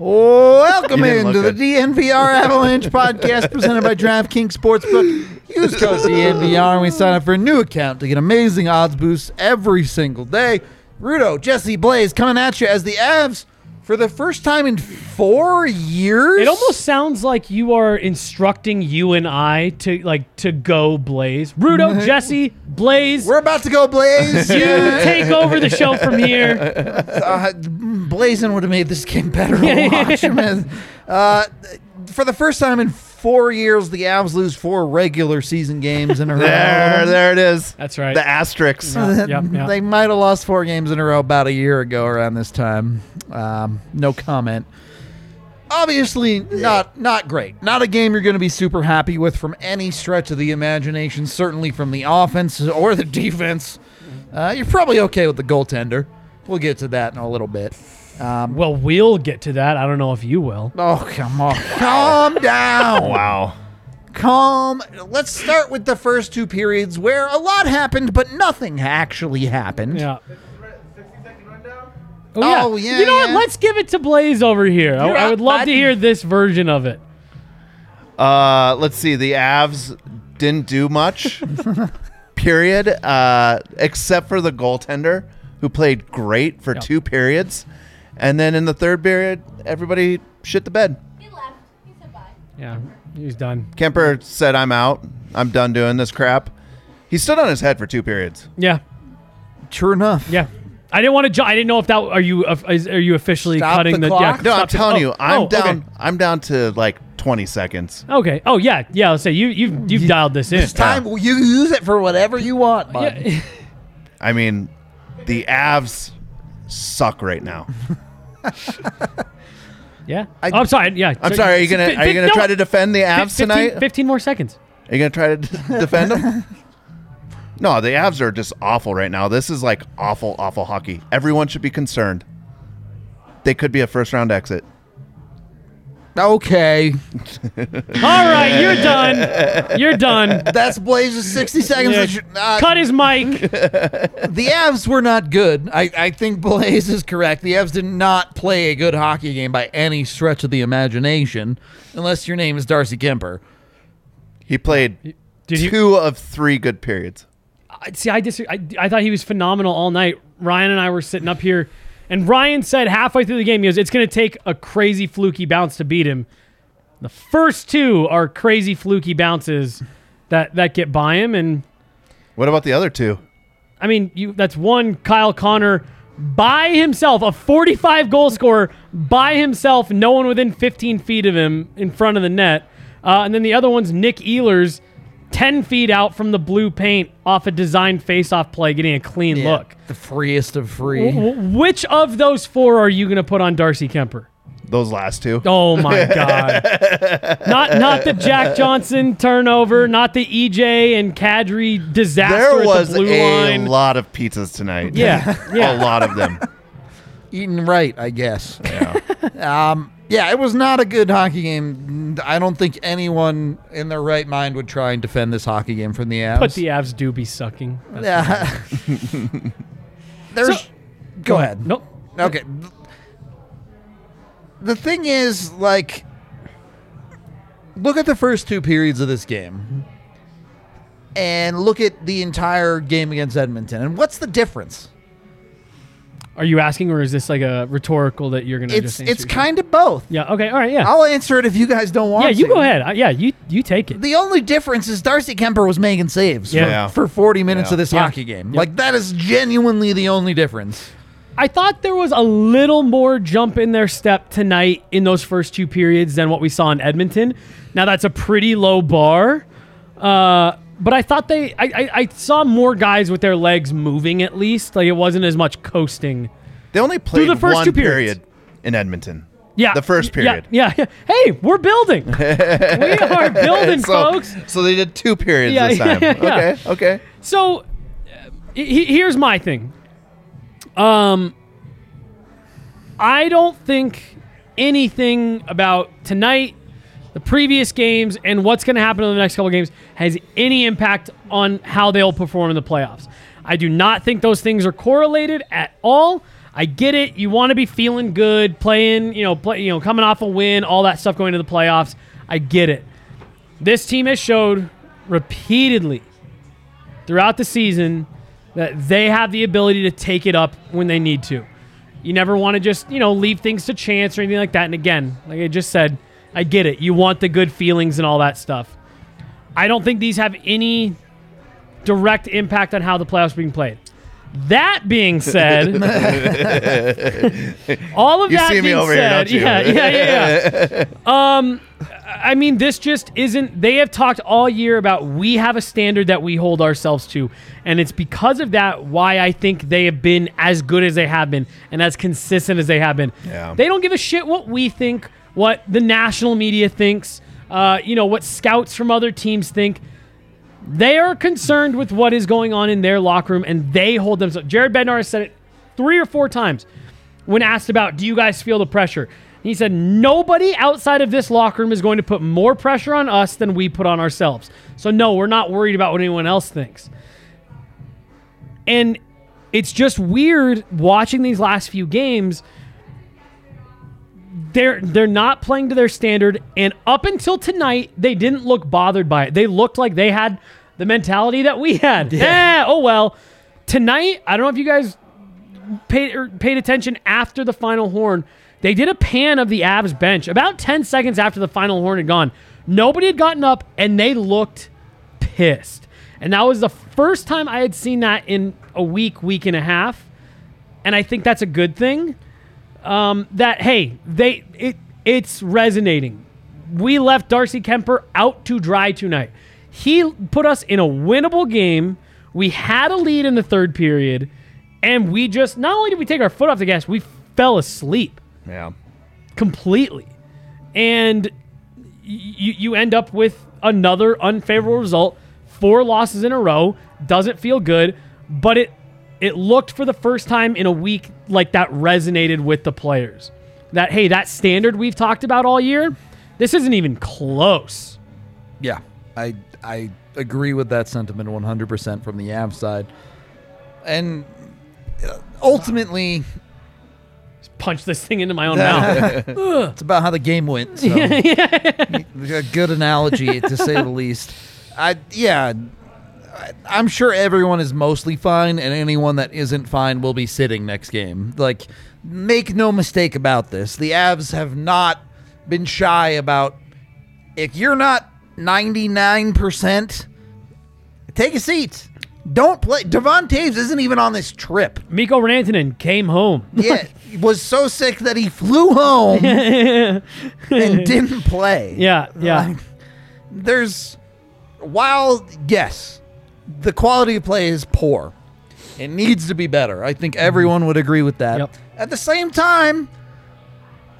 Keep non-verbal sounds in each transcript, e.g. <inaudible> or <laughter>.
Welcome into the DNVR Avalanche podcast presented by DraftKings Sportsbook. Use code DNVR and we sign up for a new account to get amazing odds boosts every single day. Rudo, Jesse, Blais coming at you as the Avs for the first time in four years. It almost sounds like you are instructing you and I to like to go Blaze. Rudo, <laughs> Jesse, Blais. We're about to go Blaze. you take over the show from here. uh, Blazing would have made this game better to <laughs> watch. man. Uh, for the first time in four years, the Avs lose four regular season games in a <laughs> row. There, there it is. That's right. The asterisks. Yep, <laughs> yep. They might have lost four games in a row about a year ago around this time. Um, no comment. Obviously, not not great. Not a game you're going to be super happy with from any stretch of the imagination. Certainly from the offense or the <laughs> defense. Uh, you're probably okay with the goaltender. We'll get to that in a little bit. Um, Well, we'll get to that. I don't know if you will. oh, come on. Calm down. Wow. Calm. Let's start with the first two periods where a lot happened, but nothing actually happened. Yeah. Oh, Oh, yeah, You know what? Let's give it to Blais over here. I, I would love to hear this version of it. Uh, let's see. The Avs didn't do much. <laughs> period. Uh, except for the goaltender, who played great for Yep. two periods, and then in the third period, everybody shit the bed. He left. He said bye. Yeah, he's done. Kuemper said, "I'm out. I'm done doing this crap." He stood on his head for two periods. Yeah, True enough. yeah. I didn't want to. Ju- I didn't know if that are you. uh, Is, are you officially Stop cutting the the? clock? Yeah, No, I'm stop the- telling oh, you, I'm oh, down. I'm down to like 20 seconds. Okay. okay. Oh yeah, yeah. Let's say you you you've dialed this in. It's time. You use it for whatever you want, bud. Yeah. <laughs> I mean, the Avs suck right now. <laughs> <laughs> Yeah. I- oh, I'm sorry. Yeah. I'm sorry. Are you gonna Are you gonna try to defend the Avs 15, tonight? 15 more seconds. Are you gonna try to defend them? <laughs> No, the Avs are just awful right now. This is like awful, awful hockey. Everyone should be concerned. They could be a first round exit. Okay. All right, you're done. You're done. That's Blais's 60 seconds. Yeah. They uh, Cut his mic. <laughs> the Avs were not good. I, I think Blais is correct. The Avs did not play a good hockey game by any stretch of the imagination, unless your name is Darcy Kuemper. He played Did he? two of three good periods. I- See, I disagree. I, I thought he was phenomenal all night. Ryan and I were sitting up here, and Ryan said halfway through the game, he goes, "It's going to take a crazy fluky bounce to beat him." The first two are crazy fluky bounces that that get by him, and What about the other two? I mean, you that's one Kyle Connor by himself, a 45 goal scorer by himself, no one within 15 feet of him in front of the net. Uh, and then the other one's Nick Ehlers, 10 feet out from the blue paint off a designed face-off play, getting a clean look. The freest of free. W- w- which of those four are you going to put on Darcy Kuemper? Those last two. Oh my <laughs> God! not not the Jack Johnson turnover, not the EJ and Kadri disaster There at was the blue a line. lot of pizzas tonight. Yeah, <laughs> yeah. a lot of them. Eating right, I guess. Yeah. <laughs> Um, yeah, it was not a good hockey game. I don't think anyone in their right mind would try and defend this hockey game from the Avs. But the Avs do be sucking. Yeah. <laughs> There's. So- go ahead. Nope. Okay. The thing is, like, look at the first two periods of this game and look at the entire game against Edmonton. And what's the difference? Are you asking, or is this like a rhetorical that you're gonna It's just answer? it's kind of both. Yeah. Okay. All right. Yeah. I'll answer it if you guys don't want to. yeah. You to. go ahead. Uh, yeah. You you take it. The only difference is Darcy Kuemper was making saves Yeah. for, Yeah. for 40 minutes Yeah. of this Yeah. hockey game. Yeah. Like, that is genuinely the only difference. I thought there was a little more jump in their step tonight in those first two periods than what we saw in Edmonton. Now that's a pretty low bar, uh, but I thought they. I, I, I saw more guys with their legs moving at least. Like it wasn't as much coasting. They only played the first one two periods. period in Edmonton. Yeah. The first period. Yeah. yeah. Hey, we're building. <laughs> we are building, <laughs> so, folks. so they did two periods Yeah, this yeah, time. yeah, yeah. Okay, okay. So, uh, he- here's my thing. Um, I don't think anything about tonight, the previous games, and what's going to happen in the next couple of games has any impact on how they'll perform in the playoffs. I do not think those things are correlated at all. I get it. You want to be feeling good, playing, you know, play, you know, coming off a win, all that stuff going to the playoffs. I get it. This team has showed repeatedly throughout the season that they have the ability to take it up when they need to. You never want to just, you know, leave things to chance or anything like that. And again, like I just said, I get it. You want the good feelings and all that stuff. I don't think these have any direct impact on how the playoffs are being played. That being <laughs> said, <laughs> all of You that see me being over here, said, don't you? yeah, yeah, yeah, yeah. <laughs> um, I mean, this just isn't. They have talked all year about we have a standard that we hold ourselves to, and it's because of that why I think they have been as good as they have been and as consistent as they have been. Yeah. They don't give a shit what we think, what the national media thinks, uh, you know, what scouts from other teams think. They are concerned with what is going on in their locker room, and they hold themselves. Jared Bednar has said it three or four times when asked about, "Do you guys feel the pressure?" He said, "Nobody outside of this locker room is going to put more pressure on us than we put on ourselves. So no, we're not worried about what anyone else thinks." And it's just weird watching these last few games. They're they're not playing to their standard, and up until tonight, they didn't look bothered by it. They looked like they had the mentality that we had. Yeah. Eh, oh well. Tonight, I don't know if you guys paid or paid attention after the final horn. They did a pan of the Avs bench about 10 seconds after the final horn had gone. Nobody had gotten up and they looked pissed. And that was the first time I had seen that in a week, week and a half. And I think that's a good thing. Um, that hey, they it it's resonating. We left Darcy Kuemper out to dry tonight. He put us in a winnable game. We had a lead in the third period, and we just not only did we take our foot off the gas, we fell asleep Yeah. completely. And you you end up with another unfavorable result, four losses in a row. Doesn't feel good, but it it looked for the first time in a week like that resonated with the players. That hey, that standard we've talked about all year, this isn't even close. Yeah, I I agree with that sentiment 100% from the Av side. And uh, ultimately, Punch this thing into my own <laughs> mouth. <laughs> it's about how the game went. So. <laughs> a good analogy to say the least. I yeah, I'm sure everyone is mostly fine, and anyone that isn't fine will be sitting next game. Like, make no mistake about this: the Avs have not been shy about. If you're not 99 percent, take a seat. Don't play. Devon Toews isn't even on this trip. Mikko Rantanen came home. Yeah, <laughs> he was so sick that he flew home <laughs> and didn't play. Yeah, yeah. Like, there's while yes, the quality of play is poor. It needs to be better. I think everyone would agree with that. Yep. At the same time,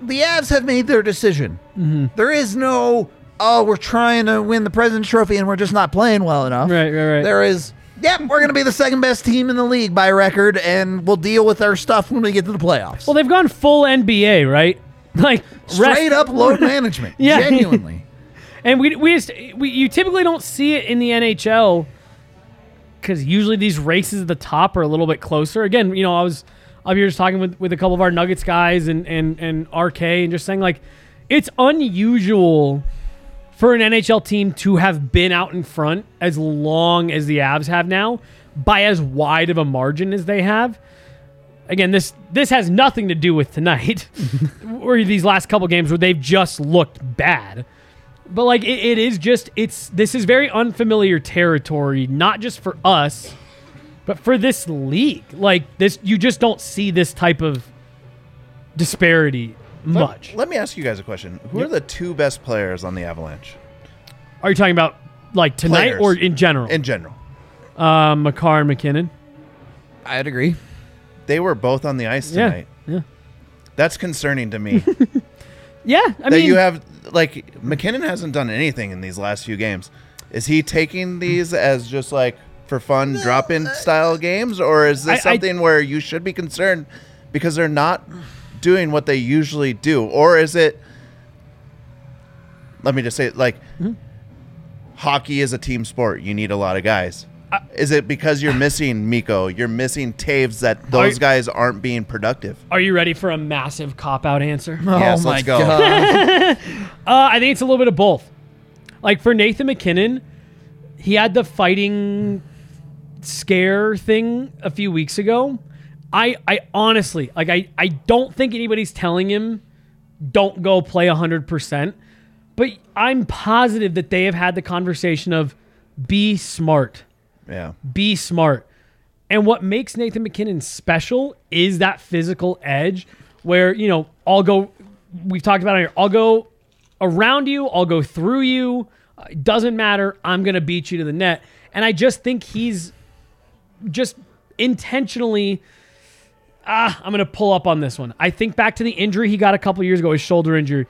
the Avs have made their decision. Mm-hmm. There is no oh, we're trying to win the President's Trophy and we're just not playing well enough. Right, right, right. There is Yep, we're going to be the second best team in the league by record, and we'll deal with our stuff when we get to the playoffs. Well, they've gone full NBA, right? <laughs> Like Straight rest- up load <laughs> management. Yeah. Genuinely. <laughs> And we we just we you typically don't see it in the NHL because usually these races at the top are a little bit closer. Again, you know, I was up here just talking with, with a couple of our Nuggets guys and and and RK and just saying like it's unusual for an NHL team to have been out in front as long as the Avs have now by as wide of a margin as they have. Again, this this has nothing to do with tonight <laughs> or these last couple games where they've just looked bad. But like it, it is just it's this is very unfamiliar territory, not just for us, but for this league. Like this you just don't see this type of disparity much. Let, let me ask you guys a question. Who are the two best players on the Avalanche Are you talking about like tonight Players. or in general? in general? uh, Makar and MacKinnon. I'd agree. They were both on the ice Yeah. tonight. Yeah. That's concerning to me. <laughs> Yeah, I that mean you have like MacKinnon hasn't done anything in these last few games. Is he taking these as just like for fun drop in style games, or is I- I- this something where you should be concerned because they're not doing what they usually do, or is it? Let me just say, it, like, Mm-hmm. hockey is a team sport. You need a lot of guys. Is it because you're missing Mikko? You're missing Toews that those Are- guys aren't being productive. Are you ready for a massive cop out answer? Yes, oh my let's go. god. <laughs> <laughs> Uh, I think it's a little bit of both. Like for Nathan MacKinnon, he had the fighting scare thing a few weeks ago. I I honestly like I I don't think anybody's telling him don't go play 100%, but I'm positive that they have had the conversation of be smart. Yeah. Be smart. And what makes Nathan MacKinnon special is that physical edge where, you know, I'll go, we've talked about it here, I'll go around you, I'll go through you. It doesn't matter. I'm going to beat you to the net. And I just think he's just intentionally. Ah, I'm going to pull up on this one. I think back to the injury he got a couple years ago, his shoulder injury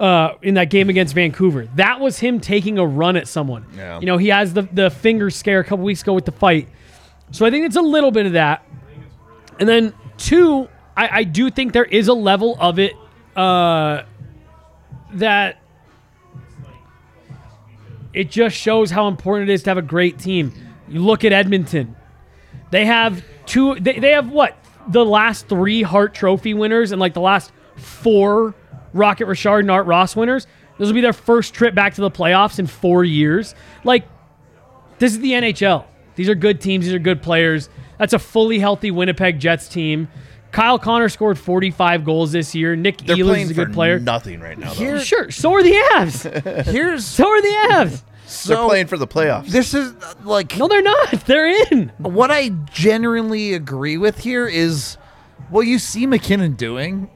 uh, in that game against Vancouver. That was him taking a run at someone. Yeah. You know, he has the, the finger scare a couple weeks ago with the fight. So I think it's a little bit of that. And then, two, I, I do think there is a level of it uh, that it just shows how important it is to have a great team. You look at Edmonton. They have two they, they have what? The last three Hart Trophy winners and like the last four Rocket Richard and Art Ross winners. This will be their first trip back to the playoffs in four years. Like, this is the NHL. These are good teams. These are good players. That's a fully healthy Winnipeg Jets team. Kyle Connor scored 45 goals this year. Nick They're Ehlers is a for good player. nothing right now. Though. Here- Sure, so are the Avs. <laughs> Here's so are the Avs. They're playing for the playoffs. this is like No, they're not. <laughs> They're in. what I genuinely agree with here is what you see MacKinnon doing.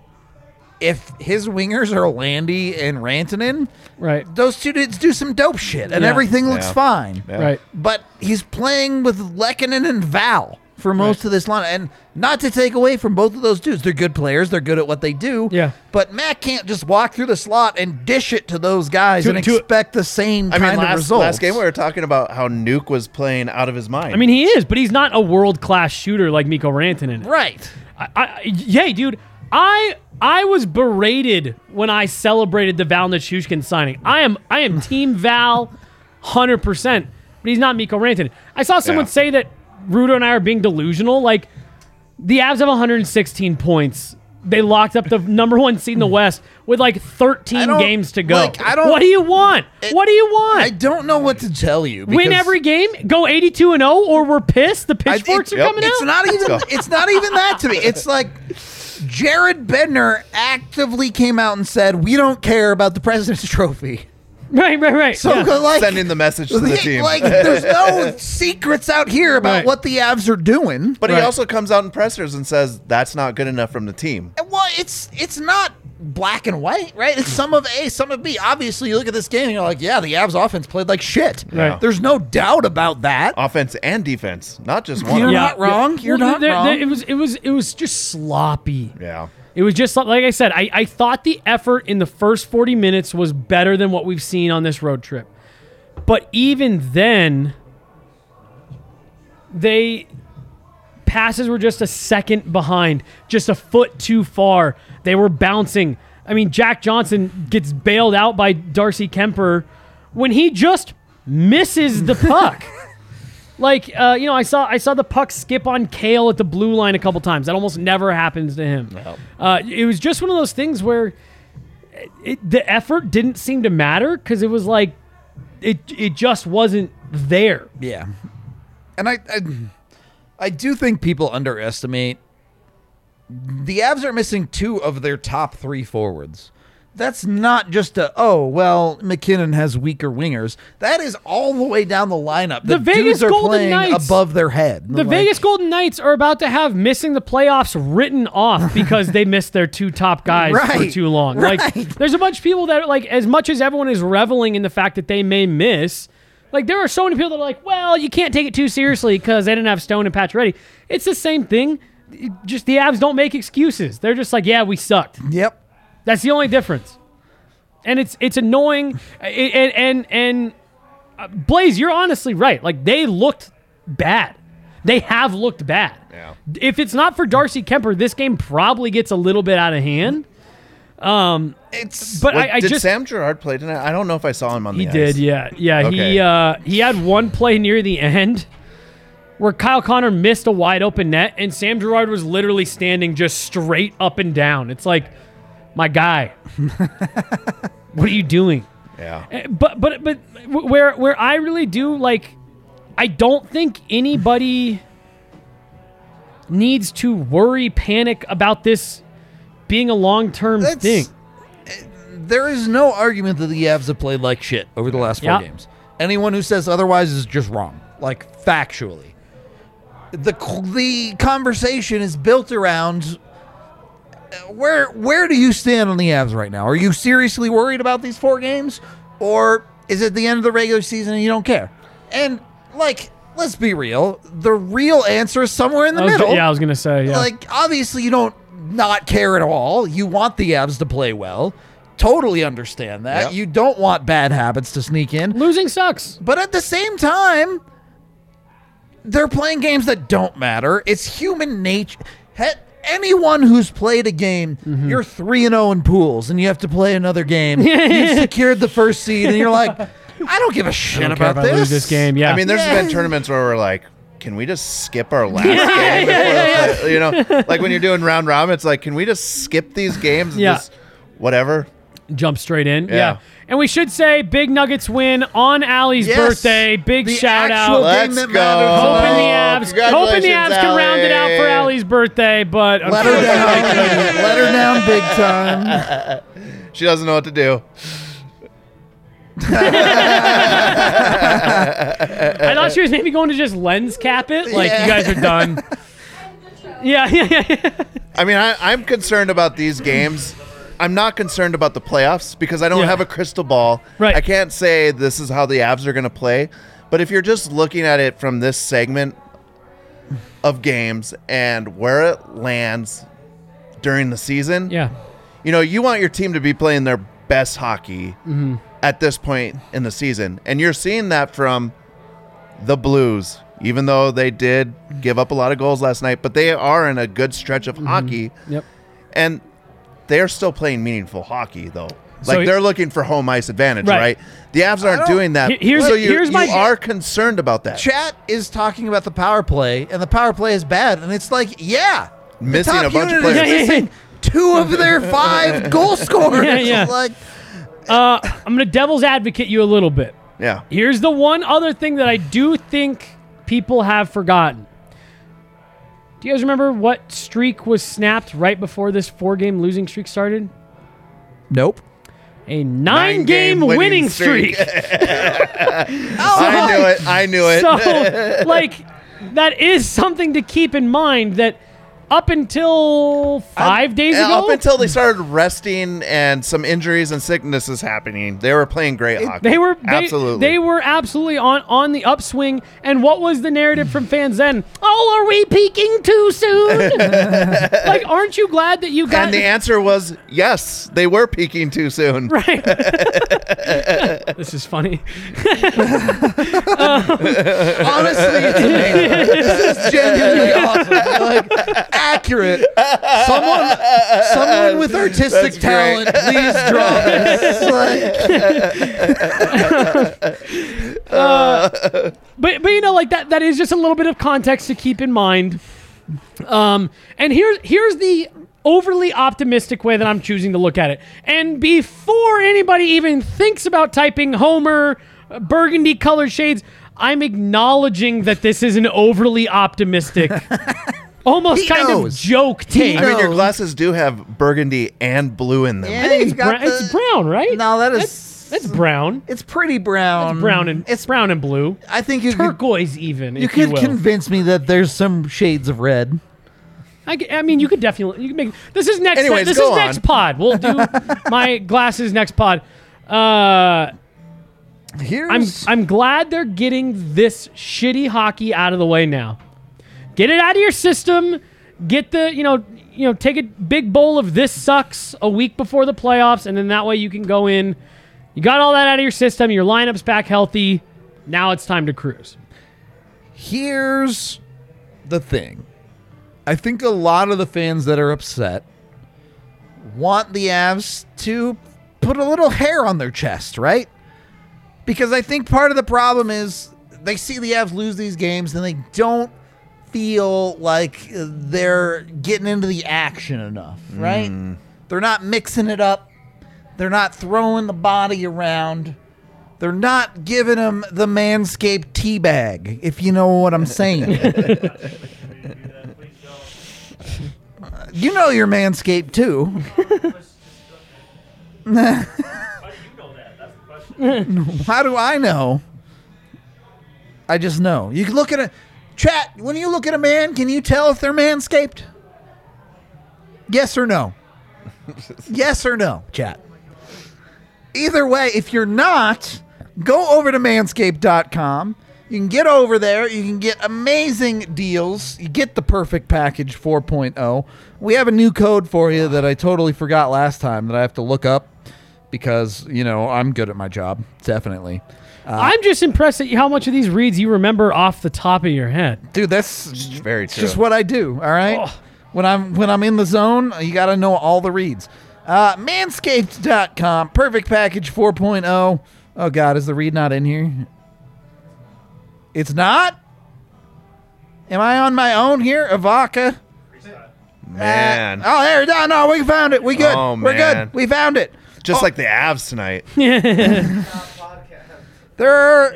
If his wingers are Landy and Rantanen, Right. those two dudes do some dope shit, and Yeah. everything looks Yeah. fine. Yeah. Right. But he's playing with Lehkonen and Val for most of this line, and not to take away from both of those dudes, they're good players. They're good at what they do. Yeah. But Matt can't just walk through the slot and dish it to those guys To- and to- expect the same I kind mean, of last, results. last game we were talking about how Nuke was playing out of his mind. I mean, he is, but he's not a world class shooter like Mikko Rantanen. right. I, I, yay, dude. I I was berated when I celebrated the Val Nichushkin signing. I am I am <laughs> Team Val, hundred percent. But he's not Mikko Rantanen. I saw someone Yeah. say that Rudo and I are being delusional. Like the Avs have 116 points. They locked up the <laughs> number one seed in the West with like 13 games to go. like, I don't- what do you want? what do you want? I don't know what to tell you. Win every game, go 82 and 0, or we're pissed. The pitchforks it- are coming It's out. not even. It's not even that to me. It's like <laughs> Jared Bednar actively came out and said, "We don't care about the President's <laughs> Trophy." right, right, right. So yeah. like sending the message to the Yeah, team. Like, there's no <laughs> secrets out here about Right. what the Avs are doing. but Right. he also comes out in pressers and says that's not good enough from the team. And well, it's it's not black and white, right? It's some of A, some of B. Obviously, you look at this game and you're like, yeah, the Avs offense played like shit. Right. There's no doubt about that. Offense and defense, not just one. You're of them. not wrong. You're Well, not there- wrong. there- it was it was it was just sloppy. Yeah. It was just like I said. I, I thought the effort in the first forty minutes was better than what we've seen on this road trip, but even then, they passes were just a second behind, just a foot too far. They were bouncing. I mean, Jack Johnson gets bailed out by Darcy Kuemper when he just misses the <laughs> puck. Like uh, you know, I saw I saw the puck skip on Cale at the blue line a couple times. That almost never happens to him. Uh, it was just one of those things where it, the effort didn't seem to matter because it was like it it just wasn't there. Yeah, and I, I, I do think people underestimate. The Avs are missing two of their top three forwards. That's not just a oh well MacKinnon has weaker wingers. That is all the way down the lineup. The dudes Vegas are Golden playing Knights- above their head. The Like, Vegas Golden Knights are about to have missing the playoffs written off <laughs> because they missed their two top guys for too long. right. Like, there's a bunch of people that are like, as much as everyone is reveling in the fact that they may miss, like there are so many people that are like, well, you can't take it too seriously because they didn't have Stone and Patch ready. It's the same thing. Just the Avs don't make excuses. They're just like, yeah, we sucked. Yep. That's the only difference. And it's it's annoying. And and and uh, Blais, you're honestly right. Like they looked bad. They have looked bad. Yeah. If it's not for Darcy Kuemper, this game probably gets a little bit out of hand. Um, it's But What- I, I did just Sam Girard play tonight? I don't know if I saw him on he the did. ice. Yeah, yeah. He uh, he had one play near the end where Kyle Connor missed a wide open net and Sam Girard was literally standing just straight up and down. It's like, my guy, <laughs> what are you doing? Yeah. Eh, But but but where where I really do like, I don't think anybody needs to worry, panic about this being a long term thing. There is no argument that the Avs have played like shit over the last four Yeah. games. Anyone who says otherwise is just wrong, like factually. The the conversation is built around uh, where where do you stand on the Avs right now? Are you seriously worried about these four games, or is it the end of the regular season and you don't care? And like, let's be real, the real answer is somewhere in the I was- middle. yeah, I was gonna say yeah. Like, obviously, you don't not care at all. You want the Avs to play well. Totally understand that. Yep. You don't want bad habits to sneak in. Losing sucks. But at the same time, they're playing games that don't matter. It's human nature. He- Anyone who's played a game, Mm-hmm. you're 3 and 0 in pools and you have to play another game. You've <laughs> secured the first seed and you're like, I don't give a shit I don't care about if I this. lose this game. Yeah. I mean, there's Yeah. been <laughs> tournaments where we're like, can we just skip our last <laughs> game? before the- You know, like when you're doing round robin, it's like, can we just skip these games? Yeah. just whatever. jump straight in. Yeah. Yeah. And we should say big Nuggets win on Allie's Yes. birthday. Big The shout actual out. Let's that go. matters. Hoping the Avs, hoping the Avs congratulations, can round it out for Allie. Allie's birthday, but Let her down. Let her down big time. <laughs> She doesn't know what to do. <laughs> I thought she was maybe going to just lens cap it. Like Yeah. you guys are done. <laughs> Yeah, yeah, yeah. yeah. I mean, I, I'm concerned about these games. I'm not concerned about the playoffs because I don't Yeah. have a crystal ball. Right. I can't say this is how the Avs are going to play. But if you're just looking at it from this segment of games and where it lands during the season, Yeah. you know, you want your team to be playing their best hockey Mm-hmm. at this point in the season. And you're seeing that from the Blues, even though they did give up a lot of goals last night, but they are in a good stretch Mm-hmm. of hockey. Yep. And they're still playing meaningful hockey, though. So- Like they're looking for home ice advantage, Right. right? The Avs aren't doing that. Here's- so you, here's my- you are concerned about that. Chat is talking about the power play, and the power play is bad. And it's like, yeah, the Missing top a bunch of unit is players. Yeah, yeah, missing two of their <laughs> five goal scorers. Yeah, yeah. Like, Uh, I'm gonna devil's advocate you a little bit. yeah. Here's the one other thing that I do think people have forgotten. Do you guys remember what streak was snapped right before this four game losing streak started? nope. A nine, game, Nine-game winning, winning streak. streak. <laughs> Oh I knew it. I knew it. so, <laughs> like, that is something to keep in mind that up until five days ago, Up until they started resting and some injuries and sicknesses happening, they were playing great hockey. They were they, absolutely. They were absolutely on on the upswing. And what was the narrative from fans then? Oh, are we peaking too soon? <laughs> like, aren't you glad that you got and the <laughs> answer was yes. They were peaking too soon. right? <laughs> this is funny. Honestly, it's amazing. this is genuinely awesome. Like, accurate. Someone, someone with artistic talent, please draw this. Like, <laughs> But but you know, like that that is just a little bit of context to keep in mind. Um, and here's here's the overly optimistic way that I'm choosing to look at it. And before anybody even thinks about typing Homer, uh, burgundy colored shades, I'm acknowledging that this is an overly optimistic, <laughs> almost He kind knows. of joke take. I mean, your knows. glasses do have burgundy and blue in them. Yeah. I think he's it's, got bra- it's brown, right? no, that is. That's, that's brown. It's pretty brown. It's brown and it's brown and blue. I think you could, Turquoise, even. you if you could will. convince me that there's some shades of red. I, g- I mean, you could definitely you can make this is next. Anyways, this go is on. next pod. We'll do <laughs> my glasses next pod. Uh, Here's I'm I'm glad they're getting this shitty hockey out of the way now. Get it out of your system. Get the you know you know take a big bowl of this sucks a week before the playoffs, and then that way you can go in. You got all that out of your system. Your lineup's back healthy. Now it's time to cruise. Here's the thing. I think a lot of the fans that are upset want the Avs to put a little hair on their chest, right? Because I think part of the problem is they see the Avs lose these games and they don't feel like they're getting into the action enough, right? Hmm. They're not mixing it up. They're not throwing the body around. They're not giving them the manscaped tea bag, if you know what I'm saying. <laughs> you know you're manscaped too. <laughs> How do I know? I just know. You can look at a chat. When you look at a man, can you tell if they're manscaped? Yes or no? <laughs> yes or no, chat. Either way, if you're not, go over to manscaped.com. You can get over there. You can get amazing deals. You get the perfect package 4.0. We have a new code for you that I totally forgot last time that I have to look up because, you know, I'm good at my job. Definitely. I'm just impressed at how much of these reads you remember off the top of your head. Dude, that's very true. just what I do. All right. Oh. When I'm when I'm in the zone, you got to know all the reads. Uh, manscaped.com, perfect package 4.0. Oh God, is the read not in here? It's not. Am I on my own here, Avaka? Man. Uh, oh, there. No, no, we found it. We good. Oh, We're good. We found it. just oh. like the Avs tonight. <laughs> <laughs> There are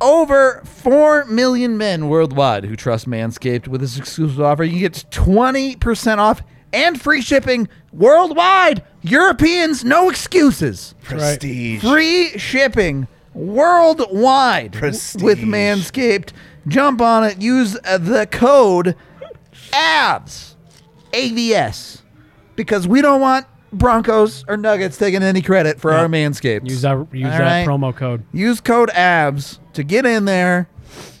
over 4 million men worldwide who trust Manscaped with this exclusive offer. You get 20% off and free shipping worldwide. Europeans, no excuses. Prestige. Free shipping worldwide Prestige. with Manscaped. Jump on it. Use the code ABS, AVS. Because we don't want Broncos or Nuggets taking any credit for Yeah. our Manscaped. Use that use All that right. promo code. Use code ABS to get in there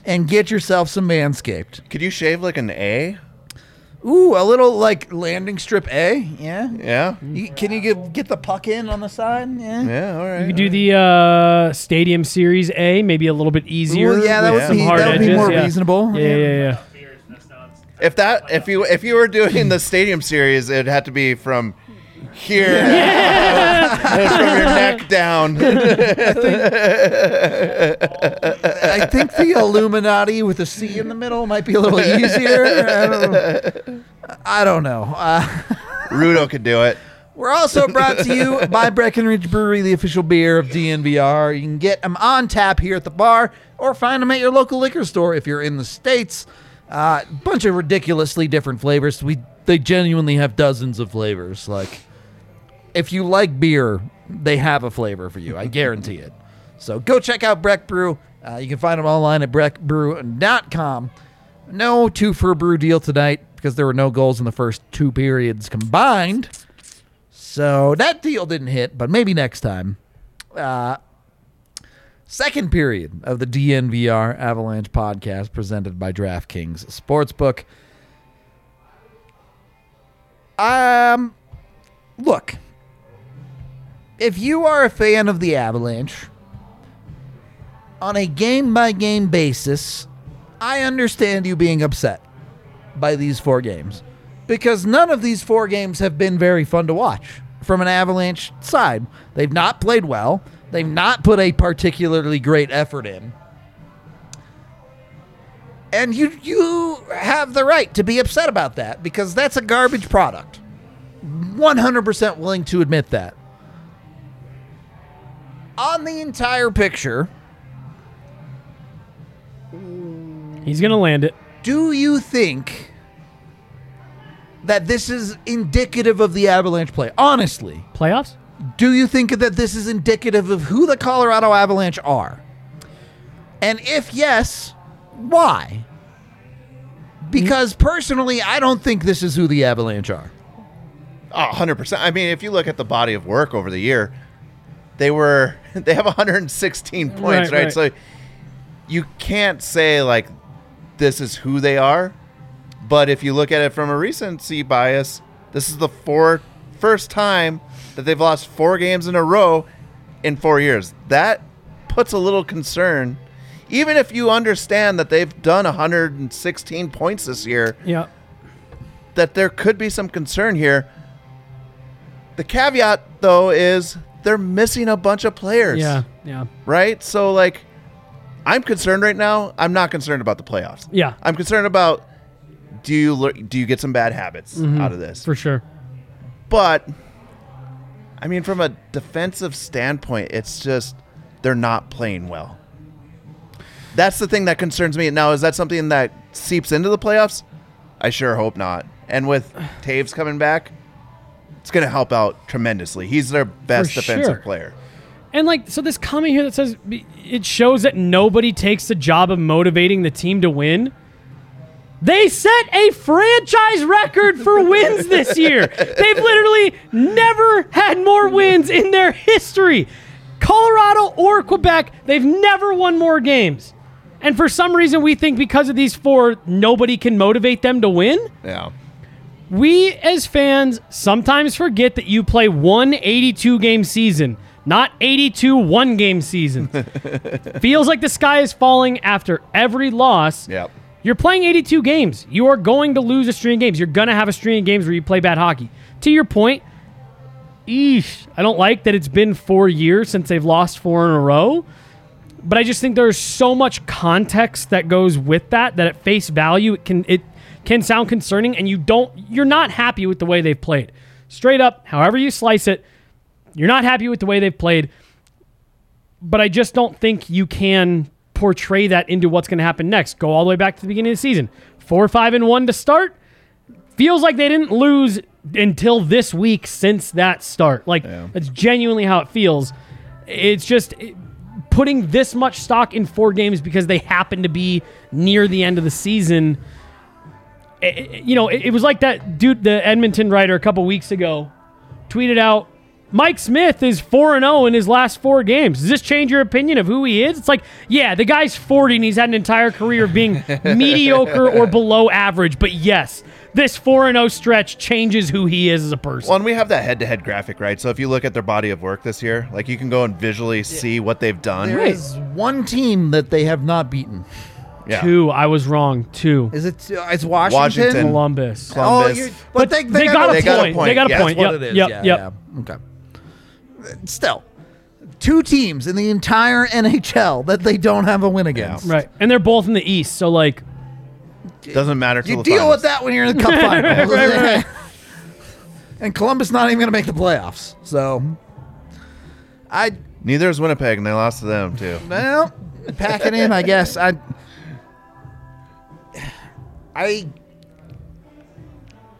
and get yourself some Manscaped. Could you shave like an A? Ooh, a little like landing strip A. Yeah. Yeah. You, can you get, get the puck in on the side? Yeah. Yeah. All right. You could do the uh, Stadium Series A, maybe a little bit easier. Ooh, yeah, that with would some be hard that would be edges, more yeah. reasonable. Yeah, yeah, yeah. If that if you if you were doing the stadium series, it'd have to be from here <laughs> <laughs> from your neck down. <laughs> I think the Illuminati with a C in the middle might be a little easier. I don't, I don't know. Uh, Rudo could do it. We're also brought to you by Breckenridge Brewery, the official beer of DNVR. You can get them on tap here at the bar or find them at your local liquor store if you're in the States. A uh, bunch of ridiculously different flavors. We They genuinely have dozens of flavors. Like, if you like beer, they have a flavor for you. I guarantee it. So go check out Breck Brew. Uh, you can find them online at breckbrew.com. No two for a brew deal tonight because there were no goals in the first two periods combined. So that deal didn't hit, but maybe next time. Uh, second period of the DNVR Avalanche podcast presented by DraftKings Sportsbook. Um, look, if you are a fan of the Avalanche, on a game by game basis, I understand you being upset by these four games because none of these four games have been very fun to watch from an Avalanche side. They've not played well, they've not put a particularly great effort in. And you you have the right to be upset about that because that's a garbage product. 100% willing to admit that. On the entire picture, He's gonna land it. do you think that this is indicative of the Avalanche play? Honestly, Playoffs? do you think that this is indicative of who the Colorado Avalanche are? And if yes, why? Because personally, I don't think this is who the Avalanche are. Oh, 100%. I mean, if you look at the body of work over the year, they were <laughs> they have 116 points, Right, right? right. So you can't say like this is who they are. But if you look at it from a recency bias, this is the four first time that they've lost four games in a row in 4 years. That puts a little concern. Even if you understand that they've done 116 points this year, Yeah. that there could be some concern here. The caveat, though, is they're missing a bunch of players. Yeah. Yeah. Right? So, like, I'm concerned right now. I'm not concerned about the playoffs. Yeah. I'm concerned about do you do you get some bad habits mm-hmm. out of this? for sure. But I mean, from a defensive standpoint, it's just they're not playing well. That's the thing that concerns me. Now, is that something that seeps into the playoffs? I sure hope not. And with Toews coming back, it's going to help out tremendously. He's their best For defensive sure. player. And like, so this comment here that says it shows that nobody takes the job of motivating the team to win. They set a franchise record for wins this year. They've literally never had more wins in their history. Colorado or Quebec, they've never won more games. And for some reason, we think because of these four, nobody can motivate them to win. Yeah. We as fans sometimes forget that you play one 82 game season, not 82 one game seasons. <laughs> Feels like the sky is falling after every loss. Yep. You're playing 82 games. You are going to lose a string of games. You're going to have a string of games where you play bad hockey. To your point, eesh, I don't like that it's been four years since they've lost four in a row. But I just think there's so much context that goes with that that at face value it can it can sound concerning, and you don't you're not happy with the way they've played. Straight up, however you slice it, you're not happy with the way they've played. But I just don't think you can portray that into what's going to happen next. Go all the way back to the beginning of the season. Four, five, and one to start. Feels like they didn't lose until this week since that start. Like that's genuinely how it feels. It's just it- putting this much stock in four games because they happen to be near the end of the season. I- i- you know, it, it was like that dude, the Edmonton writer, a couple weeks ago, tweeted out. Mike Smith is 4 and 0 in his last four games. Does this change your opinion of who he is? It's like, yeah, the guy's 40 and he's had an entire career of being <laughs> mediocre or below average. But yes, this 4 and 0 stretch changes who he is as a person. Well, and we have that head-to-head graphic, right? So if you look at their body of work this year, like you can go and visually see what they've done. There is one team that they have not beaten. Yeah. Two, I was wrong. Two, Is it? It's Washington. Washington. Columbus. Oh, Columbus. you But but, they, they got a They got a point. point. They got a Yeah, point. That's what Yep, it is. yep, yeah, yep. yeah. Okay. Still, two teams in the entire <laughs> NHL that they don't have a win against. Right, and they're both in the East, so like, Doesn't matter. till You the deal finals. with that when you're in the Cup <laughs> finals. <laughs> And Columbus not even going to make the playoffs. So, I Neither is Winnipeg, and they lost to them too. well pack it in. I guess I. I.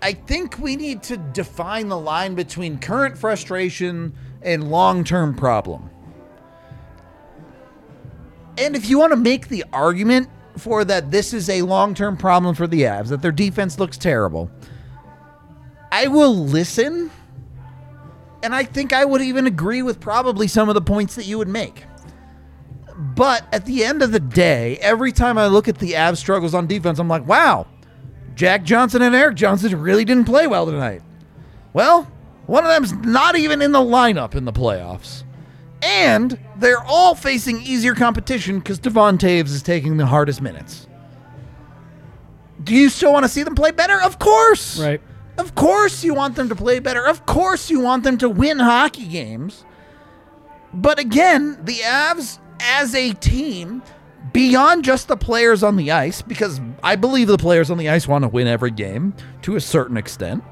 I think we need to define the line between current frustration and long-term problem. And if you want to make the argument for that this is a long-term problem for the Avs, that their defense looks terrible, I will listen. And I think I would even agree with probably some of the points that you would make. But at the end of the day, every time I look at the Avs struggles on defense, I'm like, wow, Jack Johnson and Erik Johnson really didn't play well tonight. Well, one of them's not even in the lineup in the playoffs. And they're all facing easier competition because Devon Toews is taking the hardest minutes. Do you still want to see them play better? Of course. right. Of course you want them to play better. Of course you want them to win hockey games. But again, the Avs as a team, beyond just the players on the ice, because I believe the players on the ice want to win every game to a certain extent,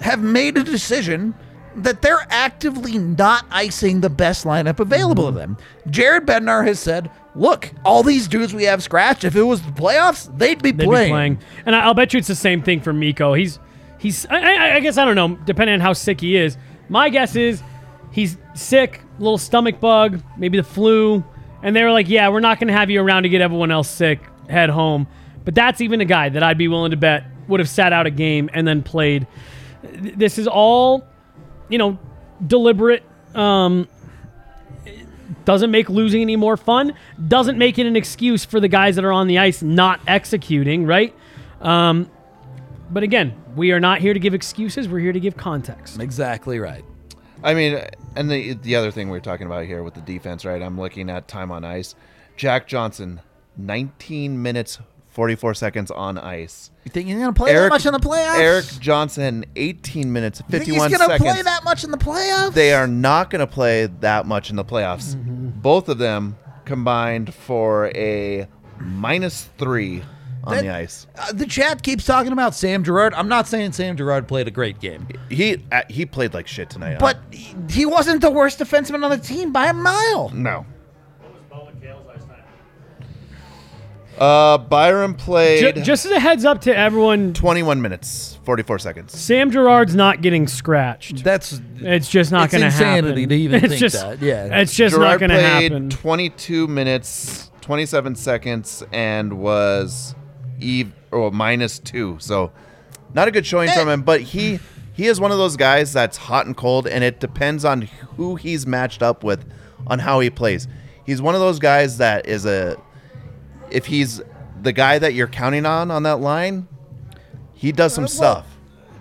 have made a decision that they're actively not icing the best lineup available to mm-hmm. them. Jared Bednar has said, look, all these dudes we have scratched, if it was the playoffs, they'd be They'd playing. be playing, and I'll bet you it's the same thing for Mikko. He's he's. I, I, I guess I don't know, depending on how sick he is. My guess is he's sick, little stomach bug, maybe the flu, and they were like, "Yeah, we're not going to have you around to get everyone else sick. Head home." But that's even a guy that I'd be willing to bet would have sat out a game and then played. This is all, you know, deliberate. Um, doesn't make losing any more fun. Doesn't make it an excuse for the guys that are on the ice not executing, right? Um, but again, we are not here to give excuses. We're here to give context. Exactly right. I mean, and the the other thing we're talking about here with the defense, right? I'm looking at time on ice. Jack Johnson, 19 minutes 44 seconds on ice. You think he's going to play that much in the playoffs? Erik Johnson, 18 minutes You think 51 he's going to seconds. play that much in the playoffs? They are not going to play that much in the playoffs. Mm-hmm. Both of them combined for a minus three on That- the ice. Uh, the chat keeps talking about Sam Girard. I'm not saying Sam Girard played a great game, He uh, he played like shit tonight. huh? but he- he wasn't the worst defenseman on the team by a mile. no. Uh, Byram played just as a heads up to everyone, 21 minutes, 44 seconds. Sam Girard's not getting scratched. That's It's just not going to happen. insanity to even <laughs> it's think just, that, yeah. it's just Girard not going to played happen. 22 minutes, 27 seconds, and was eve or minus two. So not a good showing from eh. him. But he he is one of those guys that's hot and cold, and it depends on who he's matched up with, on how he plays. He's one of those guys that is a if he's the guy that you're counting on on that line, he does some uh, well, stuff.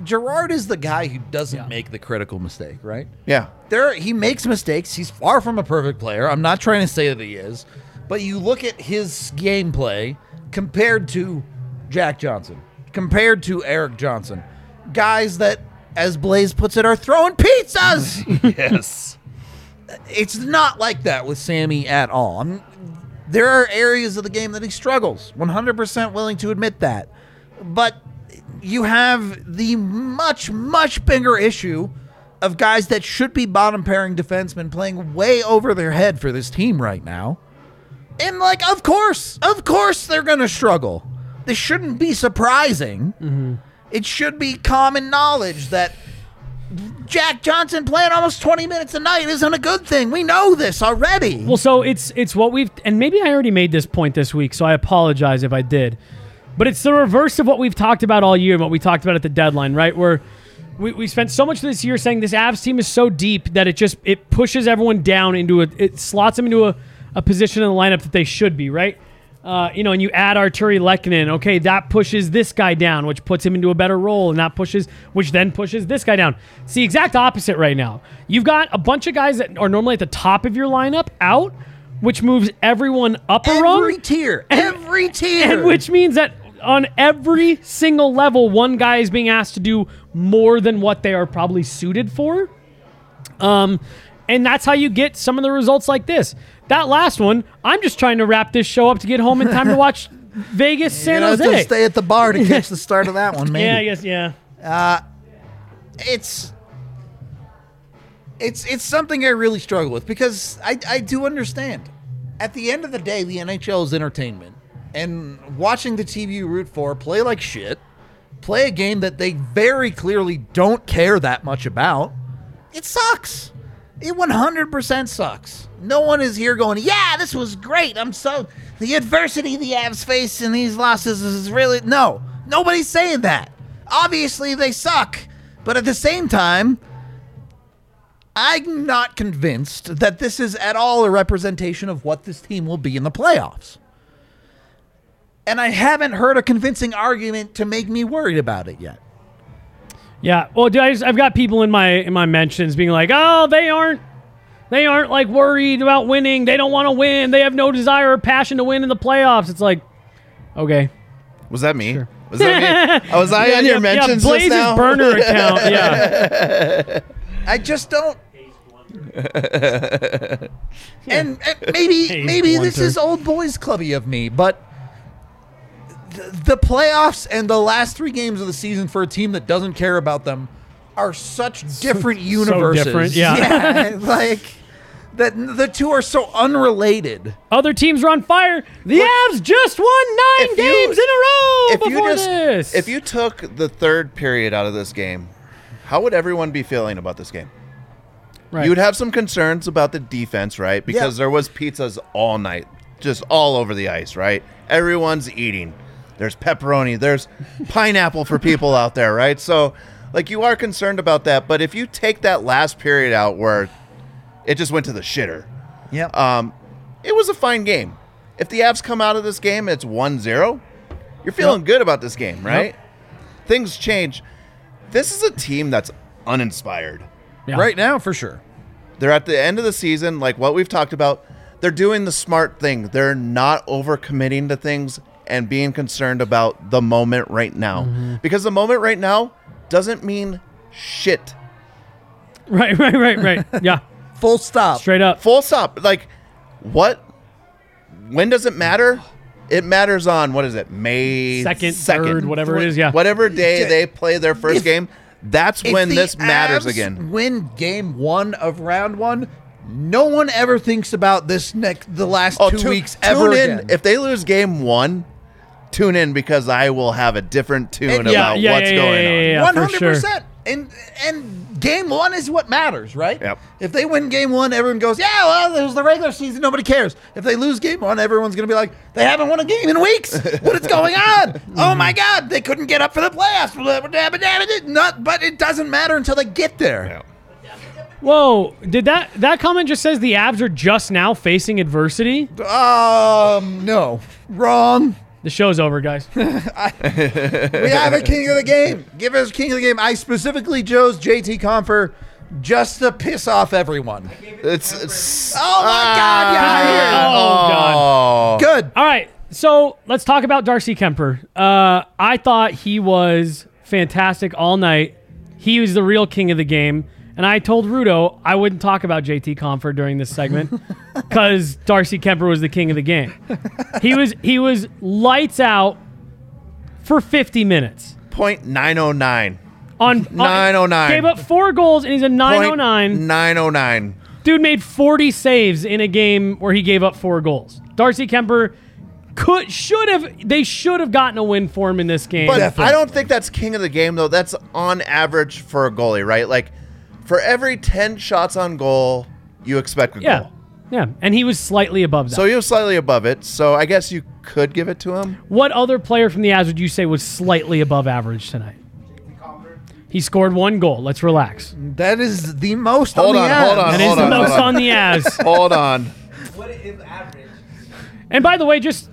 Girard is the guy who doesn't make the critical mistake, right? Yeah. There, he makes mistakes. He's far from a perfect player. I'm not trying to say that he is, but you look at his gameplay compared to Jack Johnson, compared to Erik Johnson, guys that, as Blais puts it, are throwing pizzas. <laughs> yes. it's not like that with Sammy at all. I'm, there are areas of the game that he struggles. 100% willing to admit that. But you have the much, much bigger issue of guys that should be bottom pairing defensemen playing way over their head for this team right now. And, like, of course, of course they're going to struggle. This shouldn't be surprising. Mm-hmm. It should be common knowledge that Jack Johnson playing almost 20 minutes a night isn't a good thing. We know this already. Well, so it's it's what we've and maybe I already made this point this week, so I apologize if I did. But it's the reverse of what we've talked about all year and what we talked about at the deadline, right? Where we, we spent so much this year saying this Avs team is so deep that it just it pushes everyone down into a it slots them into a, a position in the lineup that they should be, right? Uh, you know, and you add Artturi Lehkonen, okay, that pushes this guy down, which puts him into a better role, and that pushes, which then pushes this guy down. It's the exact opposite right now. You've got a bunch of guys that are normally at the top of your lineup out, which moves everyone up a rung. every tier, every tier. And which means that on every single level, one guy is being asked to do more than what they are probably suited for. Um, and that's how you get some of the results like this. That last one, I'm just trying to wrap this show up to get home in time to <laughs> watch Vegas San Jose. to stay at the bar to <laughs> catch the start of that one. Maybe. yeah, I guess, yeah. Uh, it's it's it's something I really struggle with because I I do understand. At the end of the day, the NHL is entertainment, and watching the team you root for play like shit, play a game that they very clearly don't care that much about, it sucks. It 100% sucks. No one is here going, yeah, this was great. I'm so. The adversity the Avs face in these losses is really. No, nobody's saying that. Obviously, they suck. But at the same time, I'm not convinced that this is at all a representation of what this team will be in the playoffs. And I haven't heard a convincing argument to make me worried about it yet. Yeah. Well, dude, I just, I've got people in my in my mentions being like, "Oh, they aren't they aren't like worried about winning. They don't want to win. They have no desire or passion to win in the playoffs." It's like, okay. Was that me? Was that me? Oh, <laughs> was I yeah, on yeah, your mentions yeah, just Blais's now? burner account. <laughs> Yeah. I just don't. and, and maybe maybe this is old boys clubby of me, but the, playoffs and the last three games of the season for a team that doesn't care about them are such different universes. different, yeah. <laughs> <laughs> like that. The two are so unrelated. Other teams are on fire. The Avs just won nine If you- games in a row if before you just this. if you took the third period out of this game, how would everyone be feeling about this game? Right. You would have some concerns about the defense, right? Because Yeah. there was pizzas all night, just all over the ice, right? Everyone's eating. There's pepperoni, there's pineapple for people out there, right? So, like you are concerned about that, but if you take that last period out where it just went to the shitter, yeah, um, it was a fine game. If the Avs come out of this game, it's 1-0, you're feeling good about this game, right? Things change. This is a team that's uninspired. Yeah. Right now, for sure. They're at the end of the season, like what we've talked about. They're doing the smart thing. They're not overcommitting to things and being concerned about the moment right now. Mm-hmm. Because the moment right now doesn't mean shit. <laughs> Right, right, right, right. Yeah. Full stop. Straight up. Full stop. Like, what when does it matter? It matters on what is it? May Second, third, whatever it is, yeah. Whatever day they play their first If- game, that's If when the this matters again. Win game one of round one. No one ever thinks about this next the last two tu- weeks Oh, tune ever in again. if they lose game one. Tune in because I will have a different tune And- Yeah, about yeah, what's yeah, going yeah, on. yeah, yeah, One for One hundred percent. And and game one is what matters, right? Yep. If they win game one, everyone goes, "Yeah, well, there's the regular season. Nobody cares." If they lose game one, everyone's gonna be like, "They haven't won a game in weeks. what is going on? <laughs> oh my God, they couldn't get up for the playoffs." Not, but it doesn't matter until they get there. Whoa! Did that that comment just says the Avs are just now facing adversity? Um, no, wrong. The show's over, guys. <laughs> We have a king of the game. Give us king of the game. I specifically chose JT Compher just to piss off everyone. It's, it's Oh my God, yeah, Oh, God. oh. Good. All right, so let's talk about Darcy Kuemper. Uh, I thought he was fantastic all night. He was the real king of the game. And I told Rudo I wouldn't talk about JT Compher during this segment <laughs> because Darcy Kuemper was the king of the game. He was he was lights out for 50 minutes. Point nine oh nine. On uh, 909. Gave up four goals and he's a oh Point 909. Nine oh nine. Dude made 40 saves in a game where he gave up four goals. Darcy Kuemper could should have they should have gotten a win for him in this game. But Definitely. I don't think that's king of the game though. That's on average for a goalie, right? Like for every ten shots on goal, you expect a yeah. goal. Yeah, and he was slightly above that. So he was slightly above it. So I guess you could give it to him. what other player from the Avs would you say was slightly above average tonight? He scored one goal. Let's relax. That is the most. Hold on, the on, hold on, That is hold the on, most on. on the Avs. <laughs> Hold on. What is average? and by the way, just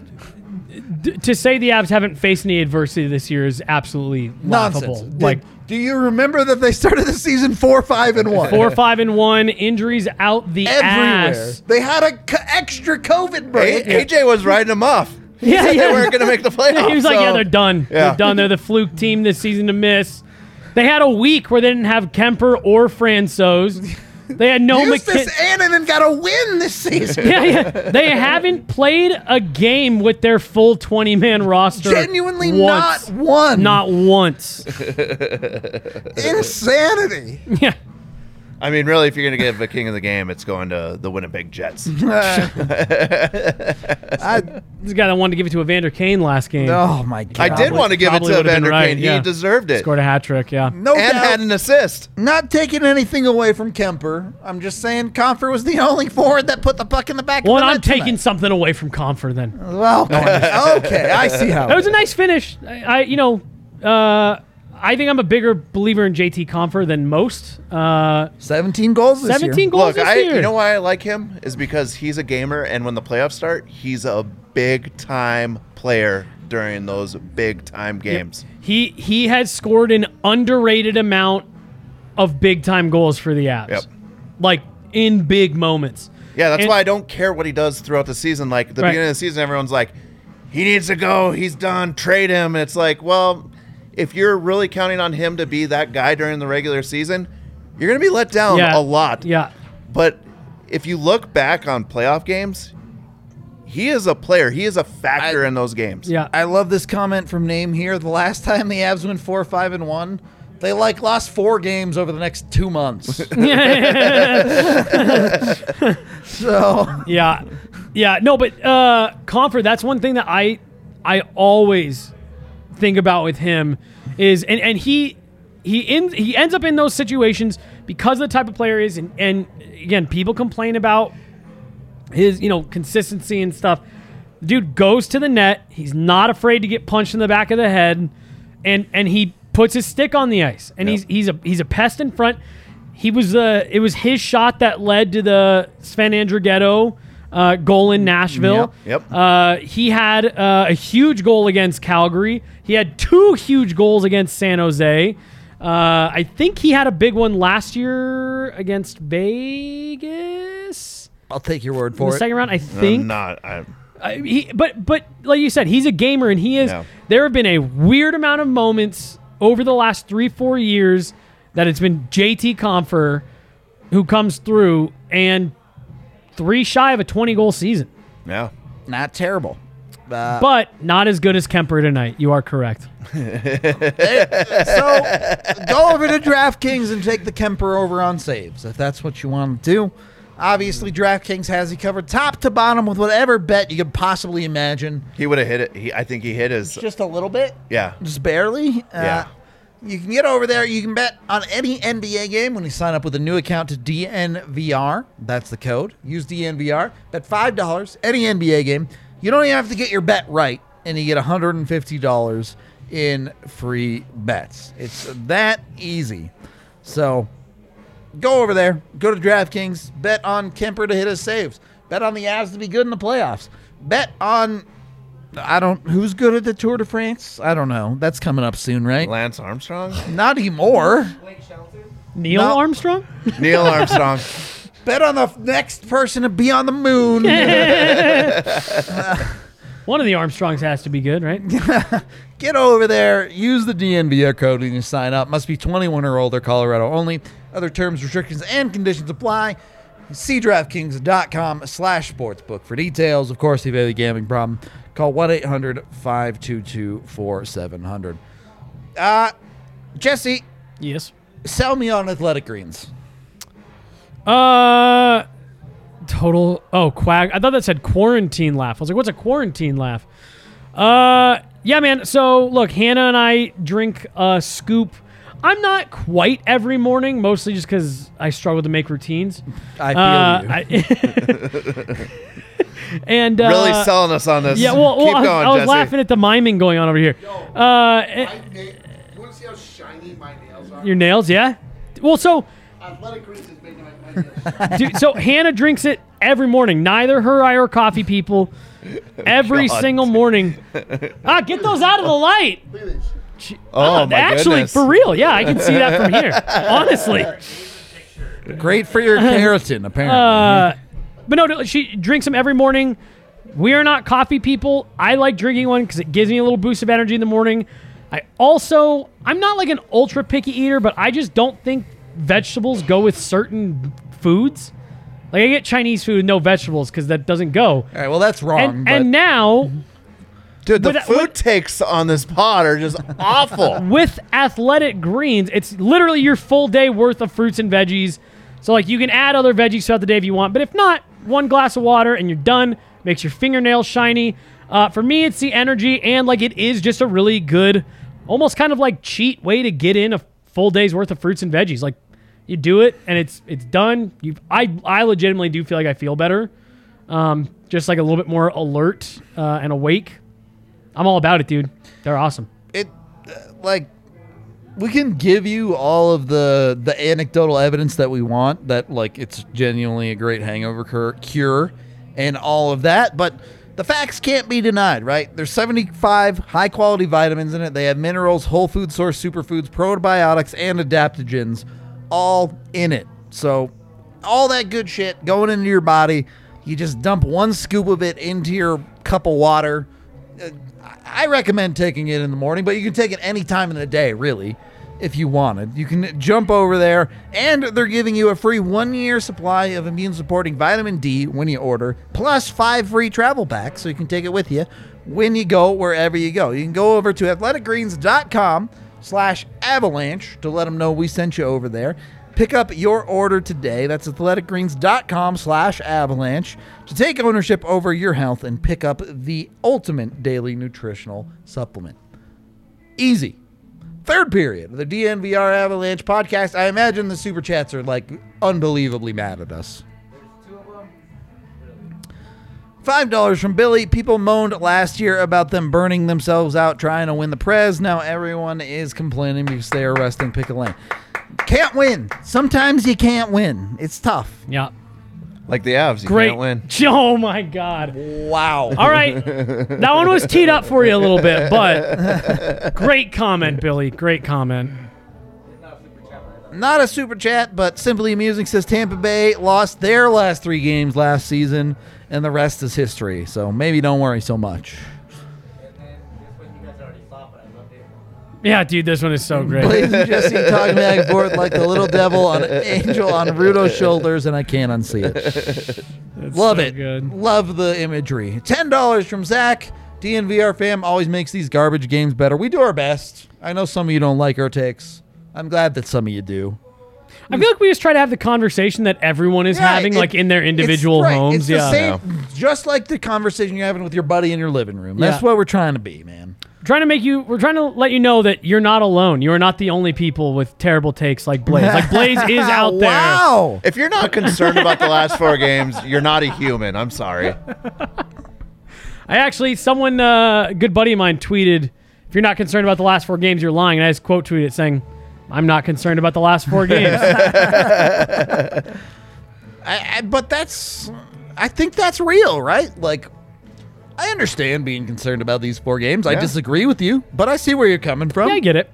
to say the Avs haven't faced any adversity this year is absolutely laughable. Nonsense. Did- Like do you remember that they started the season four, five, and one? four, five, and one. Injuries out the everywhere. ass. They had a c- extra COVID break. A- AJ was riding them off. <laughs> He Yeah, said yeah. they weren't going to make the playoffs. he was like, so- "Yeah, they're done. Yeah. They're done. They're the fluke team this season to miss." They had a week where they didn't have Kuemper or Francouz. They had no Justus McKin- Annunen got a win this season. <laughs> yeah, yeah. They haven't played a game with their full 20 man roster. Genuinely once. not one. Not once. <laughs> insanity. yeah. I mean, really, if you're going to give a king of the game, it's going to the Winnipeg Jets. <laughs> I, This guy that wanted to give it to Evander Kane last game. oh my god! I did want to give it to would've Evander right, Kane. yeah. He deserved it. Scored a hat trick, yeah. No and doubt. had an assist. not taking anything away from Kuemper. I'm just saying Compher was the <laughs> only forward that put the puck in the back. Well, of and the I'm taking tonight. something away from Compher then. Well, <laughs> okay, I see how. That was a nice finish. I, I you know, uh, I think I'm a bigger believer in JT Compher than most. Uh, 17 goals this 17 year. goals Look, this I, year. you know why I like him is because he's a gamer, and when the playoffs start, he's a big time player during those big time games. He he has scored an underrated amount of big time goals for the Avs. Yep. Like in big moments. Yeah, that's And- why I don't care what he does throughout the season. Like the Right. beginning of the season, everyone's like, he needs to go. He's done. Trade him. And it's like, well, if you're really counting on him to be that guy during the regular season, you're going to be let down Yeah. a lot. Yeah. But if you look back on playoff games, he is a player. He is a factor I- in those games. Yeah. I love this comment from Name here. The last time the Avs went four, five, and one, they like lost four games over the next two months. <laughs> <laughs> so Yeah. Yeah. No, but uh Compher, that's one thing that I I always think about with him is and, and he he in, he ends up in those situations because of the type of player he is. And, and again people complain about his you know consistency and stuff. Dude goes to the net. He's not afraid to get punched in the back of the head. And and he puts his stick on the ice. And he's he's a he's a pest in front. He was uh it was his shot that led to the Sven Andrighetto uh, goal in Nashville. Yep, yep. Uh, he had uh, a huge goal against Calgary. He had two huge goals against San Jose. Uh, I think he had a big one last year against Vegas. I'll take your word In for the it. second round, I I'm think. not. I, Uh, he, but but like you said, he's a gamer, and he is. Yeah. There have been a weird amount of moments over the last three four years that it's been JT Compher who comes through and three shy of a twenty goal season. yeah. not terrible. Uh, But not as good as Kuemper tonight. You are correct. <laughs> so go over to DraftKings and take the Kuemper over on saves if that's what you want to do. Obviously, DraftKings has you covered top to bottom with whatever bet you could possibly imagine. He would have hit it. He, I think he hit his. Just a little bit, Yeah. just barely. Uh, Yeah. You can get over there. You can bet on any NBA game when you sign up with a new account to DNVR. That's the code. Use DNVR. Bet five dollars any NBA game. You don't even have to get your bet right, and you get hundred and fifty dollars in free bets. It's that easy. So go over there. Go to DraftKings. Bet on Kuemper to hit his saves. Bet on the Avs to be good in the playoffs. Bet on I don't who's good at the Tour de France. I don't know. That's coming up soon, right? Lance Armstrong? Not anymore. Neil No. Armstrong? Neil Armstrong. <laughs> Bet on the f- next person to be on the moon. <laughs> One of the Armstrongs has to be good, right? <laughs> Get over there. Use the DNVR code when you sign up. Must be 21 or older. Colorado only. Other terms, restrictions, and conditions apply. See DraftKings.com slash sportsbook for details. Of course, if you have a gambling problem, call 1-800-522-4700. Uh, Jesse, yes. sell me on Athletic Greens. Uh, total. Oh, quag. I thought that said quarantine laugh. I was like, what's a quarantine laugh? Uh, yeah, man. So look, Hannah and I drink a scoop. I'm not quite every morning, mostly just because I struggle to make routines. I feel Uh, you. I- <laughs> and uh, really selling us on this. Yeah, well, well Keep I, was, going, I was Jesse. laughing at the miming going on over here. Uh, My na- you want to see how shiny my nails are? your nails, yeah. Well, so Athletic Greens is making my, my nails. <laughs> Dude, so Hannah drinks it every morning. Neither her or I are coffee people. <laughs> Every God. single morning. Ah, get those out of the light. Look at this. Oh, my actually, goodness. for real, yeah, I can see that from here. <laughs> Honestly, Great for your um, keratin, apparently. uh, mm-hmm. but no, no, she drinks them every morning. We are not coffee people. I like drinking one because it gives me a little boost of energy in the morning. I also, I'm not like an ultra picky eater, but I just don't think vegetables go with certain foods. Like I get Chinese food with no vegetables because that doesn't go. All right, well, that's wrong. And, but and now mm-hmm. Dude, the With- food with- takes on this pod are just <laughs> awful. with athletic greens, it's literally your full day worth of fruits and veggies. So like you can add other veggies throughout the day if you want, but if not, one glass of water and you're done. Makes your fingernails shiny. Uh, for me, it's the energy and like it is just a really good, almost kind of like cheat way to get in a full day's worth of fruits and veggies. Like you do it and it's it's done. You I I legitimately do feel like I feel better, um, just like a little bit more alert uh, and awake. I'm all about it, dude. They're awesome. it uh, like we can give you all of the the anecdotal evidence that we want that like it's genuinely a great hangover cur- cure and all of that but the facts can't be denied right there's 75 high quality vitamins in it they have minerals whole food source superfoods probiotics and adaptogens all in it so all that good shit going into your body you just dump one scoop of it into your cup of water I recommend taking it in the morning, but you can take it any time in the day, really, if you wanted. You can jump over there, and they're giving you a free one year supply of immune supporting vitamin D when you order, plus five free travel packs, so you can take it with you when you go wherever you go. You can go over to athleticgreens.com slash avalanche to let them know we sent you over there. Pick up your order today. That's athleticgreens.com slash avalanche to take ownership over your health and pick up the ultimate daily nutritional supplement. Easy. Third period of the DNVR Avalanche podcast. I imagine the super chats are like unbelievably mad at us. Five dollars from Billy. People moaned last year about them burning themselves out trying to win the Prez. Now everyone is complaining because they are resting Pick a Lane. Can't win. Sometimes you can't win. It's tough. Yeah. Like the Avs, you Great. can't win. <laughs> Oh my god. Wow. All right. that one was teed up for you a little bit, but great comment, Billy. Great comment. Not a super chat, but simply amusing says Tampa Bay lost their last three games last season, and the rest is history. So maybe don't worry so much. Yeah, dude, this one is so great. Blais and Jesse talking back and forth like the little devil on <laughs> Angel on Rudo's shoulders, and I can't unsee it. Love so it. good. Love the imagery. Ten dollars from Zach. DNVR fam always makes these garbage games better. We do our best. I know some of you don't like our takes. I'm glad that some of you do. I feel like we just try to have the conversation that everyone is Yeah, having, it- like in their it's- individual right, homes. It's the yeah, same, just like the conversation you're having with your buddy in your living room. That's Yeah. what we're trying to be, man. Trying to make you. We're trying to let you know that you're not alone. You are not the only people with terrible takes like Blais. Like Blais is <laughs> out there. Wow. If you're not concerned about the last four games, you're not a human. I'm sorry. <laughs> I actually, someone, uh, a good buddy of mine, tweeted, "If you're not concerned about the last four games, you're lying." And I just quote tweeted it saying, "I'm not concerned about the last four <laughs> games." I, I, but that's, I think that's real, right? Like, I understand being concerned about these four games. I Yeah. disagree with you, but I see where you're coming from. yeah, I get it.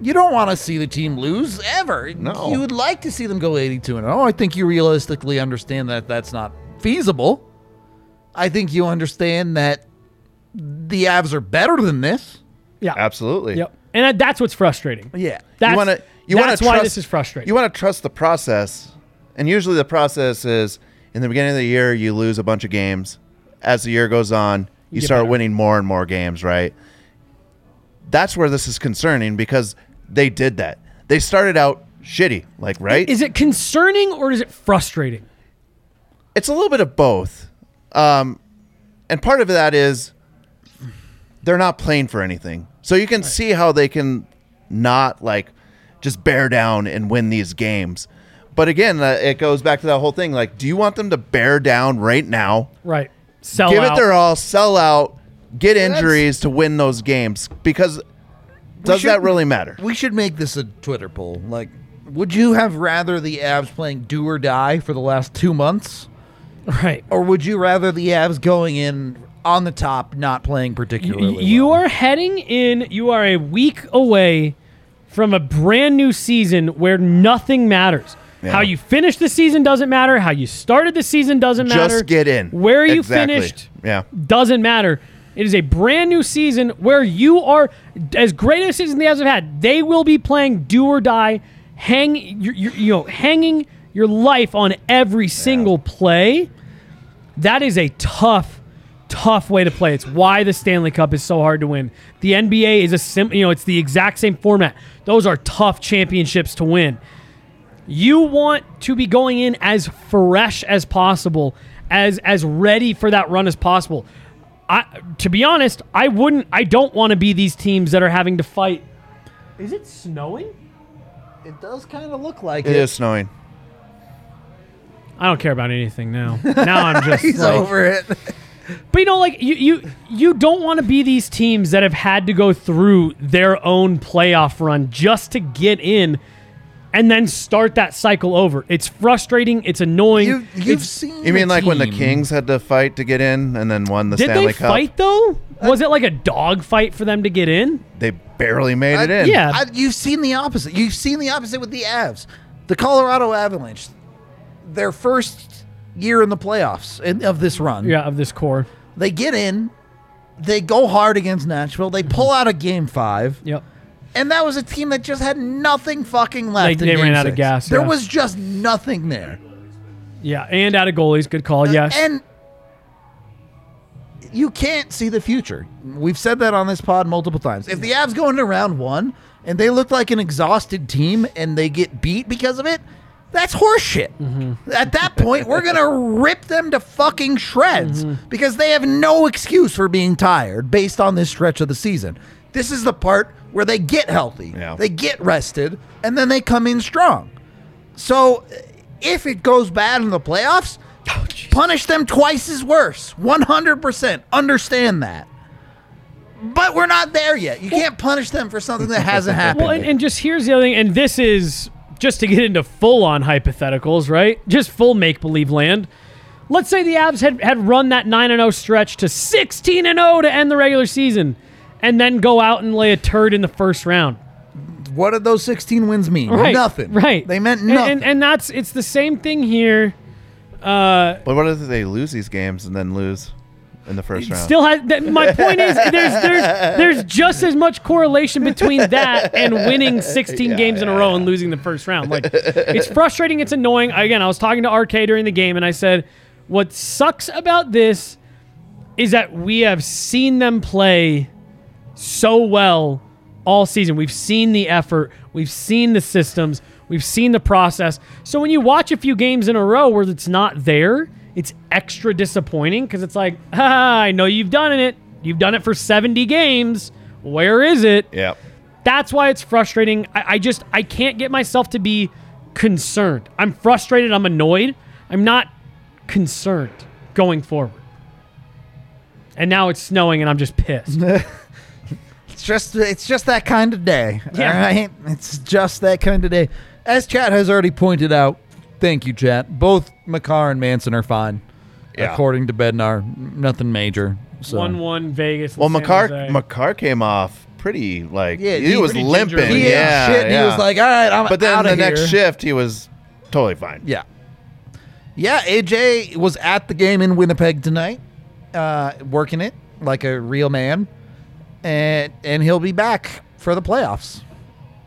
you don't want to see the team lose ever. No. You would like to see them go 82 and 0. I think you realistically understand that that's not feasible. I think you understand that the Avs are better than this. Yeah, Absolutely. Yep. And that's what's frustrating. Yeah. That's, you want to you want that's to why this is frustrating. You want to trust the process, and usually the process is in the beginning of the year you lose a bunch of games. As the year goes on, you start better. winning more and more games. Right. That's where this is concerning because they did that. They started out shitty, like right. is it concerning or is it frustrating? it's a little bit of both. Um, and part of that is they're not playing for anything. So you can see how they can not like just bear down and win these games. But again, uh, it goes back to that whole thing. Like, do you want them to bear down right now? Right. Sell Give out. it their all, sell out, get injuries to win those games. Because does that really matter? We should make this a Twitter poll. Like, would you have rather the Avs playing do or die for the last two months? right. Or would you rather the Avs going in on the top, not playing particularly You well? are heading in. You are a week away from a brand new season where nothing matters. Yeah. How you finish the season doesn't matter. How you started the season doesn't Just matter. Just get in. Where you Exactly. finished Yeah. doesn't matter. It is a brand new season where you are as great a season the Avs have had. They will be playing do or die, hang you you know hanging your life on every single play. That is a tough, tough way to play. It's why the Stanley Cup is so hard to win. The NBA is a sim, you know, it's the exact same format. Those are tough championships to win. You want to be going in as fresh as possible, as as ready for that run as possible. I, to be honest, I wouldn't. I don't want to be these teams that are having to fight. Is it snowing? It does kind of look like It is snowing. I don't care about anything now. Now I'm <laughs> just He's like, over it. But you know, like you you you don't want to be these teams that have had to go through their own playoff run just to get in and then start that cycle over. It's frustrating, it's annoying. You, you've It's- seen. You mean the like when the. Kings had to fight to get in and then won the Did Stanley they Cup? fight though? Was it like a dog fight for them to get in? They barely made it in. yeah. I, you've seen the opposite. You've seen the opposite with the Avs. The Colorado Avalanche, their first year in the playoffs in, of this run, Yeah, of this core. they get in, they go hard against Nashville, they pull out a game five, Yep. And that was a team that just had nothing fucking left. They- they ran out of gas, There yeah. was just nothing there. Yeah, and out of goalies, good call. Yes. And you can't see the future. We've said that on this pod multiple times. If the Avs go into round one and they look like an exhausted team and they get beat because of it, that's horseshit. Mm-hmm. At that point, we're going <laughs> to rip them to fucking shreds Mm-hmm. because they have no excuse for being tired based on this stretch of the season. This is the part where they get healthy, Yeah. they get rested, and then they come in strong. So if it goes bad in the playoffs, <laughs> Oh, punish them twice as worse. 100%. Understand that. But we're not there yet. You can't punish them for something that hasn't <laughs> happened. Well, and, and just here's the other thing, and this is just to get into full on hypotheticals, right? Just full make believe land. Let's say the Avs had, had run that 9 0 stretch to 16 0 to end the regular season and then go out and lay a turd in the first round. what did those 16 wins mean? Right. Nothing. Right. They meant nothing. And, and, that's, it's the same thing here. Uh, But what if they lose these games and then lose in the first round? Still has that, my point is <laughs> there's there's there's just as much correlation between that and winning 16 games in a row and losing the first round. Like it's frustrating, it's annoying. Again, I was talking to RK during the game and I said, What sucks about this is that we have seen them play so well all season. We've seen the effort, we've seen the systems, we've seen the process. So when you watch a few games in a row where it's not there, it's extra disappointing because it's like, <laughs> ah, I know you've done it. You've done it for 70 games. Where is it? Yeah. That's why it's frustrating. I, I just I can't get myself to be concerned. I'm frustrated. I'm annoyed. I'm not concerned going forward. And now it's snowing, and I'm just pissed. <laughs> It's just it's just that kind of day. Yeah. All right? It's just that kind of day. As Chat has already pointed out, thank you, Chat. Both Makar and Manson are fine. Yeah. According to Bednar, nothing major. So One one Vegas. Well, San Makar Makar came off pretty like Yeah, he, he- was limping. gingerly. he yeah, shit. yeah. He was like, "All right, I'm but then outta the next shift he was totally fine. Yeah. Yeah, AJ was at the game in Winnipeg tonight, uh, working it like a real man. And and he'll be back for the playoffs.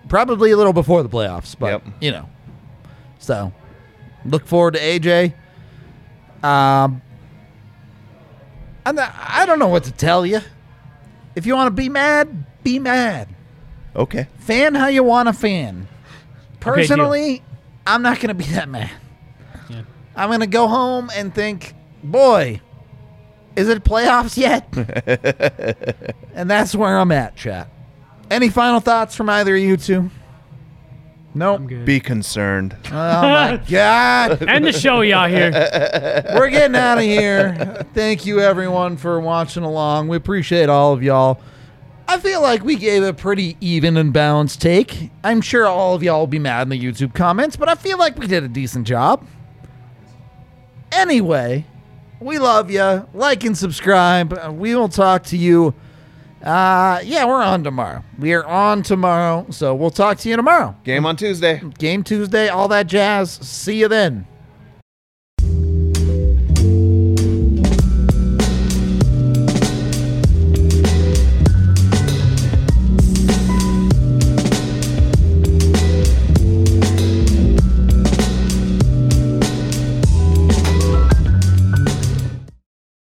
Probably a little before the playoffs, but Yep. you know. So look forward to AJ. Um I'm not, I don't know what to tell you. If you want to be mad, be mad. Okay. Fan how you want to fan. deal. Personally, I'm not going to be that mad. Yeah. I'm going to go home and think, boy, is it playoffs yet? <laughs> and that's where I'm at, chat. Any final thoughts from either of you two? Nope. I'm good. Be concerned. Oh my <laughs> God. End the show, y'all here. We're getting out of here. Thank you, everyone, for watching along. We appreciate all of y'all. I feel like we gave a pretty even and balanced take. I'm sure all of y'all will be mad in the YouTube comments, but I feel like we did a decent job. Anyway, we love you. Like and subscribe. Uh, We will talk to you. Uh, yeah, we're on tomorrow. We are on tomorrow, so we'll talk to you tomorrow. Game on Tuesday. Game Tuesday, all that jazz. See you then.